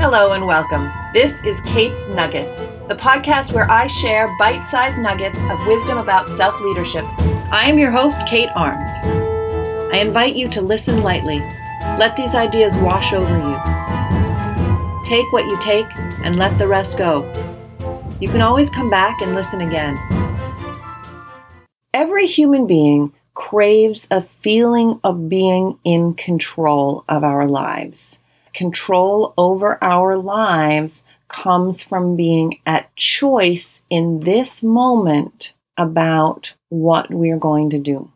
Hello and welcome. This is Kate's Nuggets, the podcast where I share bite sized nuggets of wisdom about self leadership. I am your host, Kate Arms. I invite you to listen lightly. Let these ideas wash over you. Take what you take and let the rest go. You can always come back and listen again. Every human being craves a feeling of being in control of our lives. Control over our lives comes from being at choice in this moment about what we're going to do.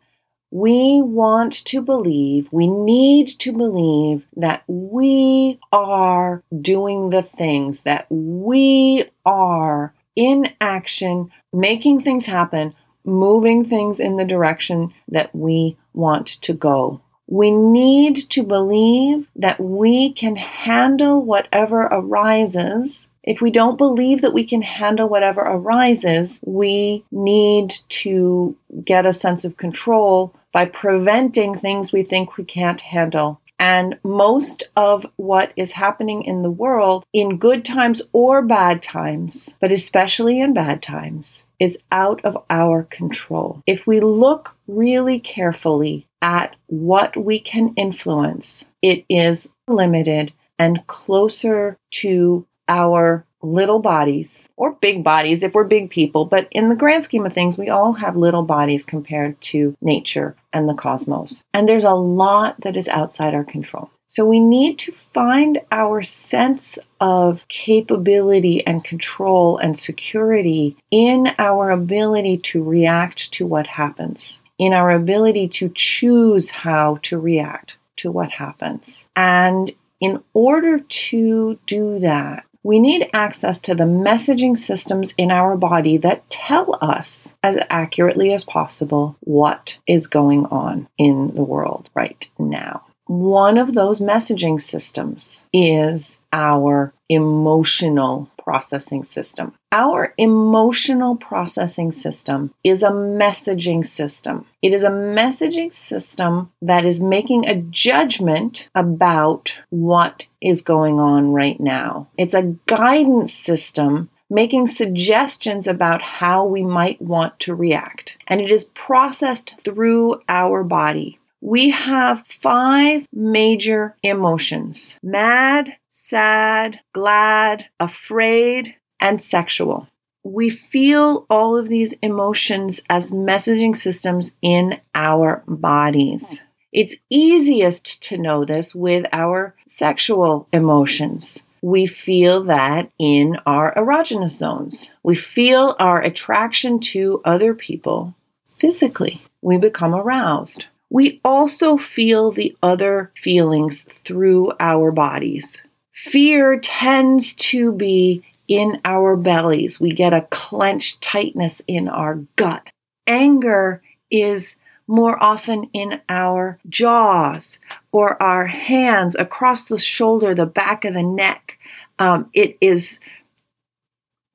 We want to believe, we need to believe that we are doing the things, that we are in action, making things happen, moving things in the direction that we want to go. We need to believe that we can handle whatever arises. If we don't believe that we can handle whatever arises, we need to get a sense of control by preventing things we think we can't handle. And most of what is happening in the world, in good times or bad times, but especially in bad times, is out of our control. If we look really carefully at what we can influence, it is limited and closer to our little bodies or big bodies if we're big people. But in the grand scheme of things, we all have little bodies compared to nature and the cosmos. And there's a lot that is outside our control. So we need to find our sense of capability and control and security in our ability to react to what happens in our ability to choose how to react to what happens. And in order to do that, we need access to the messaging systems in our body that tell us as accurately as possible what is going on in the world right now. One of those messaging systems is our emotional processing system. Our emotional processing system is a messaging system. It is a messaging system that is making a judgment about what is going on right now. It's a guidance system making suggestions about how we might want to react. And it is processed through our body. We have five major emotions mad, sad, glad, afraid, and sexual. We feel all of these emotions as messaging systems in our bodies. It's easiest to know this with our sexual emotions. We feel that in our erogenous zones. We feel our attraction to other people physically. We become aroused. We also feel the other feelings through our bodies. Fear tends to be in our bellies. We get a clenched tightness in our gut. Anger is more often in our jaws or our hands across the shoulder, the back of the neck. Um, it is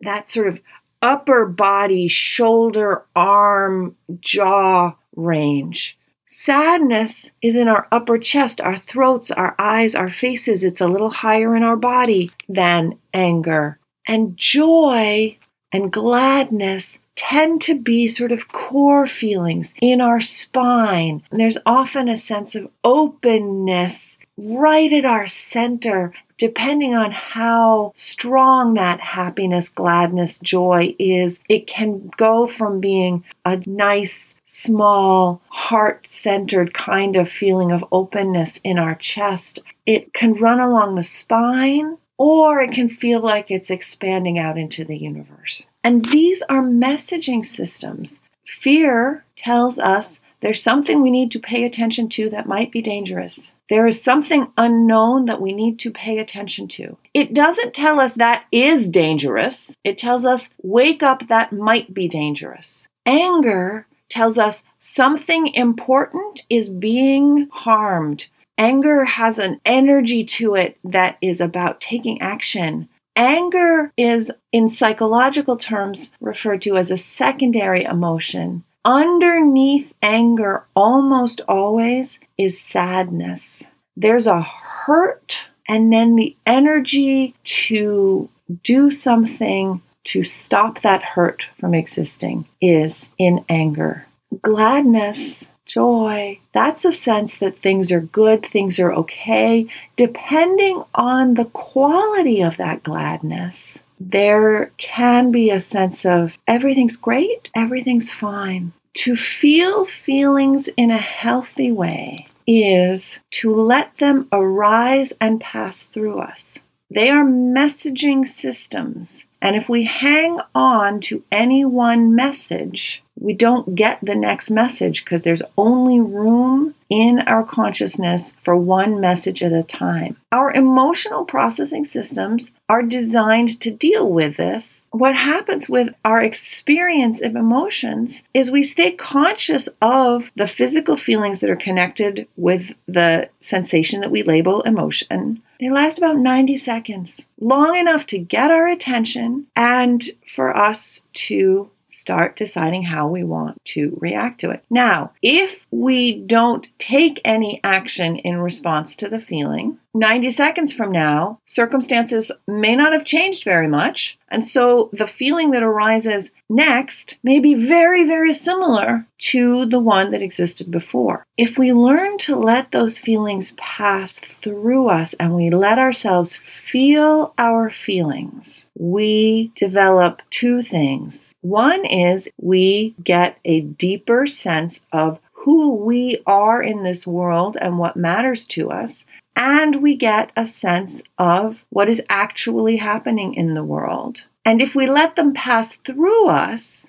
that sort of upper body, shoulder, arm, jaw range. Sadness is in our upper chest, our throats, our eyes, our faces. It's a little higher in our body than anger. And joy and gladness tend to be sort of core feelings in our spine. And there's often a sense of openness right at our center, depending on how strong that happiness, gladness, joy is. It can go from being a nice, small, heart centered kind of feeling of openness in our chest. It can run along the spine, or it can feel like it's expanding out into the universe. And these are messaging systems. Fear tells us there's something we need to pay attention to that might be dangerous. There is something unknown that we need to pay attention to. It doesn't tell us that is dangerous. It tells us wake up that might be dangerous. Anger tells us something important is being harmed. Anger has an energy to it that is about taking action. Anger is, in psychological terms, referred to as a secondary emotion. Underneath anger, almost always, is sadness. There's a hurt And then the energy to do something to stop that hurt from existing is in anger. Gladness, joy, that's a sense that things are good, things are okay, depending on the quality of that gladness. There can be a sense of everything's great, everything's fine. To feel feelings in a healthy way is to let them arise and pass through us. They are messaging systems. And if we hang on to any one message, we don't get the next message because there's only room in our consciousness for one message at a time. Our emotional processing systems are designed to deal with this. What happens with our experience of emotions is we stay conscious of the physical feelings that are connected with the sensation that we label emotion. They last about 90 seconds, long enough to get our attention and for us to start deciding how we want to react to it. Now, if we don't take any action in response to the feeling, 90 seconds from now, circumstances may not have changed very much. And so the feeling that arises next may be very, very similar to the one that existed before. If we learn to let those feelings pass through us and we let ourselves feel our feelings, we develop two things. One is we get a deeper sense of who we are in this world and what matters to us and we get a sense of what is actually happening in the world. And if we let them pass through us,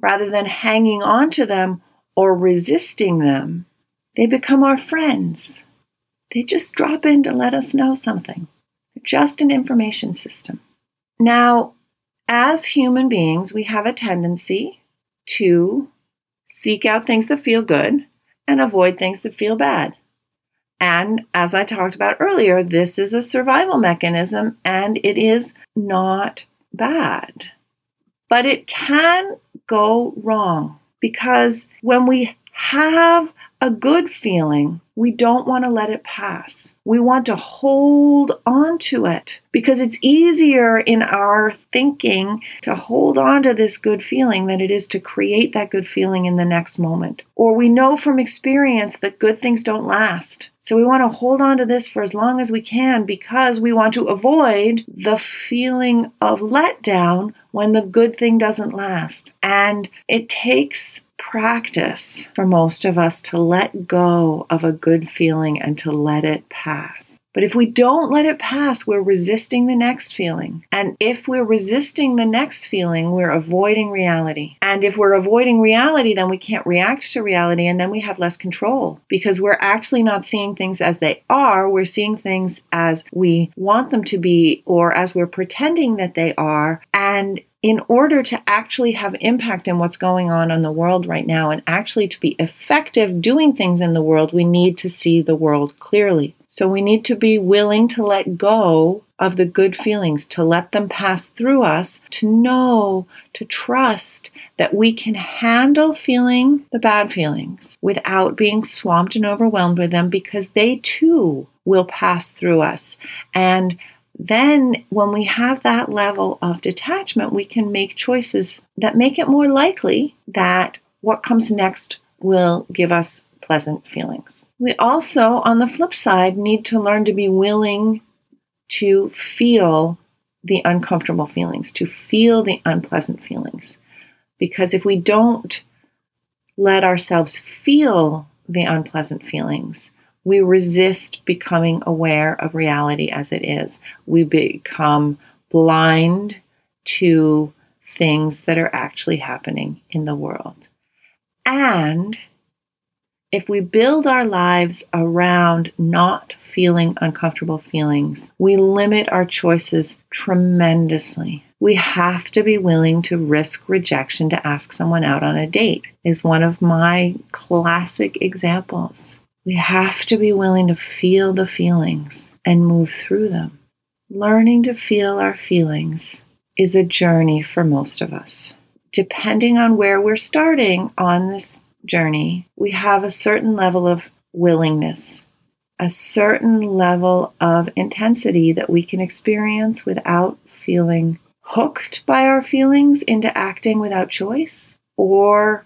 rather than hanging on to them or resisting them, they become our friends. They just drop in to let us know something. They're just an information system. Now, as human beings, we have a tendency to seek out things that feel good and avoid things that feel bad. And as I talked about earlier, this is a survival mechanism and it is not bad. But it can go wrong because when we have a good feeling, we don't want to let it pass. We want to hold on to it because it's easier in our thinking to hold on to this good feeling than it is to create that good feeling in the next moment. Or we know from experience that good things don't last. So we want to hold on to this for as long as we can because we want to avoid the feeling of letdown when the good thing doesn't last. And it takes practice for most of us to let go of a good feeling and to let it pass. But if we don't let it pass, we're resisting the next feeling. And if we're resisting the next feeling, we're avoiding reality. And if we're avoiding reality, then we can't react to reality and then we have less control because we're actually not seeing things as they are. We're seeing things as we want them to be or as we're pretending that they are. And in order to actually have impact in what's going on in the world right now and actually to be effective doing things in the world, we need to see the world clearly. So we need to be willing to let go of the good feelings, to let them pass through us, to know, to trust that we can handle feeling the bad feelings without being swamped and overwhelmed with them because they too will pass through us. And then when we have that level of detachment, we can make choices that make it more likely that what comes next will give us pleasant feelings. We also, on the flip side, need to learn to be willing to feel the uncomfortable feelings, to feel the unpleasant feelings. Because if we don't let ourselves feel the unpleasant feelings, we resist becoming aware of reality as it is. We become blind to things that are actually happening in the world. And if we build our lives around not feeling uncomfortable feelings, we limit our choices tremendously. We have to be willing to risk rejection to ask someone out on a date, is one of my classic examples. We have to be willing to feel the feelings and move through them. Learning to feel our feelings is a journey for most of us. Depending on where we're starting on this journey, we have a certain level of willingness a certain level of intensity that we can experience without feeling hooked by our feelings into acting without choice or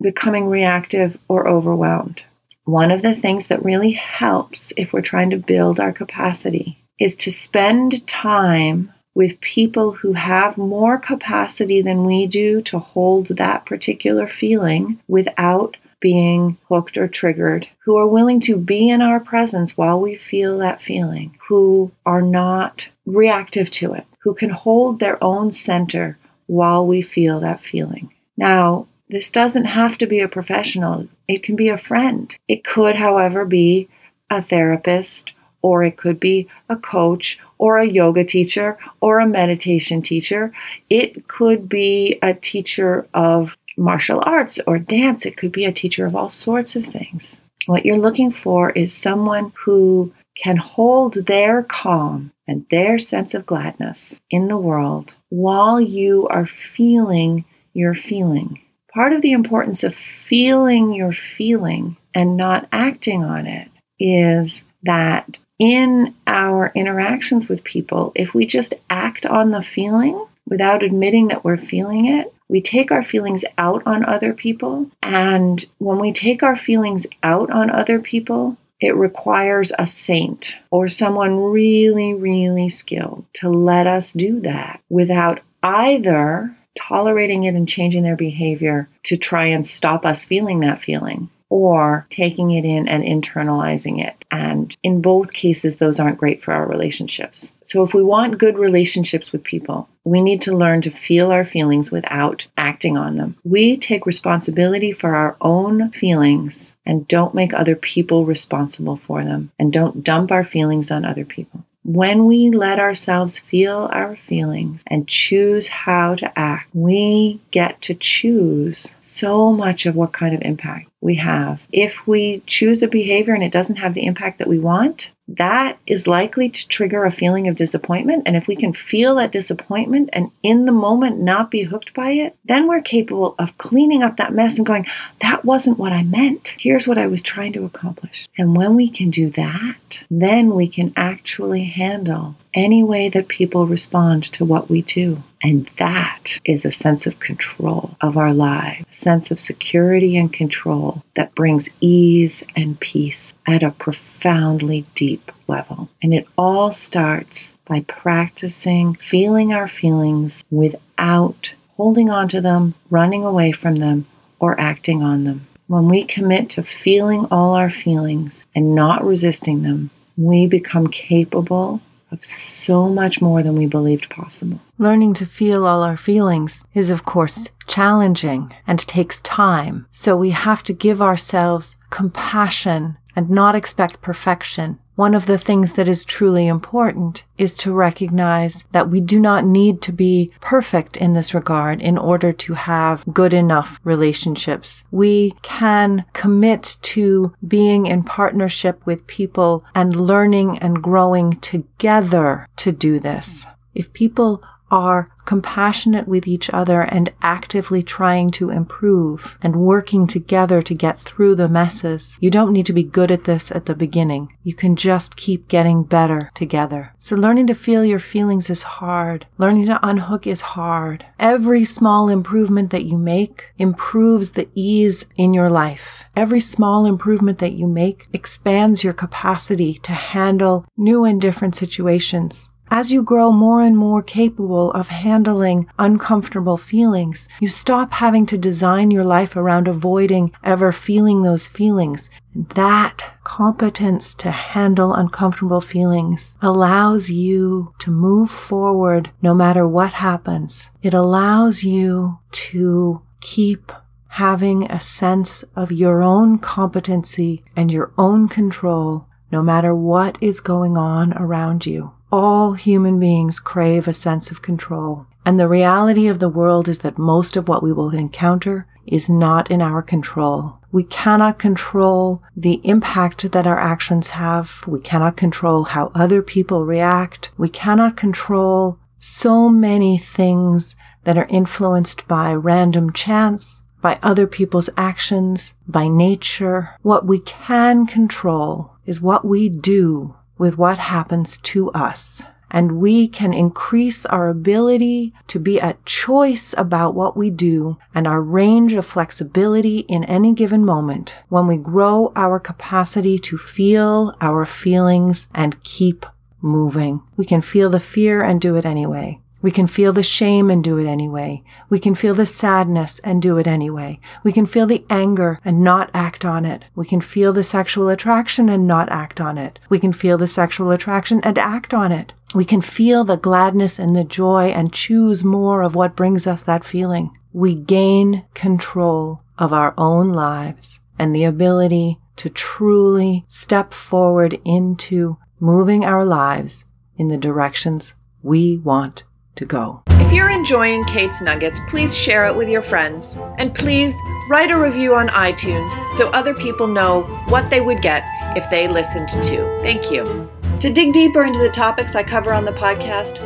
becoming reactive or overwhelmed. One of the things that really helps if we're trying to build our capacity is to spend time with people who have more capacity than we do to hold that particular feeling without being hooked or triggered, who are willing to be in our presence while we feel that feeling, who are not reactive to it, who can hold their own center while we feel that feeling. Now, this doesn't have to be a professional, it can be a friend. It could, however, be a therapist, or it could be a coach, or a yoga teacher, or a meditation teacher. It could be a teacher of martial arts or dance. It could be a teacher of all sorts of things. What you're looking for is someone who can hold their calm and their sense of gladness in the world while you are feeling your feeling. Part of the importance of feeling your feeling and not acting on it is that in our interactions with people, if we just act on the feeling without admitting that we're feeling it, we take our feelings out on other people. And when we take our feelings out on other people, it requires a saint or someone really, really skilled to let us do that without either tolerating it and changing their behavior to try and stop us feeling that feeling or taking it in and internalizing it. And in both cases, those aren't great for our relationships. So, if we want good relationships with people, we need to learn to feel our feelings without acting on them. We take responsibility for our own feelings and don't make other people responsible for them and don't dump our feelings on other people. When we let ourselves feel our feelings and choose how to act, we get to choose so much of what kind of impact we have. If we choose a behavior and it doesn't have the impact that we want, that is likely to trigger a feeling of disappointment. And if we can feel that disappointment and in the moment not be hooked by it, then we're capable of cleaning up that mess and going, that wasn't what I meant. Here's what I was trying to accomplish. And when we can do that, then we can actually handle any way that people respond to what we do. And that is a sense of control of our lives, a sense of security and control that brings ease and peace at a profoundly deep level. And it all starts by practicing feeling our feelings without holding on to them, running away from them, or acting on them. When we commit to feeling all our feelings and not resisting them, we become capable of so much more than we believed possible. Learning to feel all our feelings is, of course, challenging and takes time. So we have to give ourselves compassion and not expect perfection. One of the things that is truly important is to recognize that we do not need to be perfect in this regard in order to have good enough relationships. We can commit to being in partnership with people and learning and growing together to do this. If people are compassionate with each other and actively trying to improve and working together to get through the messes. You don't need to be good at this at the beginning. You can just keep getting better together. So learning to feel your feelings is hard. Learning to unhook is hard. Every small improvement that you make improves the ease in your life. Every small improvement that you make expands your capacity to handle new and different situations. As you grow more and more capable of handling uncomfortable feelings, you stop having to design your life around avoiding ever feeling those feelings. That competence to handle uncomfortable feelings allows you to move forward no matter what happens. It allows you to keep having a sense of your own competency and your own control no matter what is going on around you. All human beings crave a sense of control. And the reality of the world is that most of what we will encounter is not in our control. We cannot control the impact that our actions have. We cannot control how other people react. We cannot control so many things that are influenced by random chance, by other people's actions, by nature. What we can control is what we do with what happens to us. And we can increase our ability to be at choice about what we do and our range of flexibility in any given moment when we grow our capacity to feel our feelings and keep moving. We can feel the fear and do it anyway. We can feel the shame and do it anyway. We can feel the sadness and do it anyway. We can feel the anger and not act on it. We can feel the sexual attraction and not act on it. We can feel the sexual attraction and act on it. We can feel the gladness and the joy and choose more of what brings us that feeling. We gain control of our own lives and the ability to truly step forward into moving our lives in the directions we want to go. If you're enjoying Kate's Nuggets, please share it with your friends. And please write a review on iTunes so other people know what they would get if they listened to. Thank you. To dig deeper into the topics I cover on the podcast,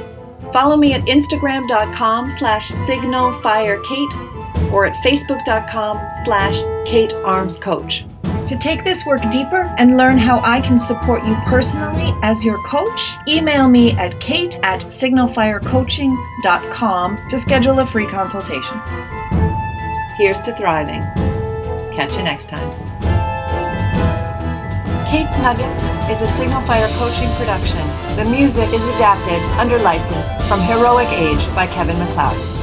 follow me at instagram.com slash signalfirekate or at facebook.com slash katearmscoach. To take this work deeper and learn how I can support you personally as your coach, email me at kate at signalfirecoaching.com to schedule a free consultation. Here's to thriving. Catch you next time. Kate's Nuggets is a Signal Fire coaching production. The music is adapted under license from Heroic Age by Kevin MacLeod.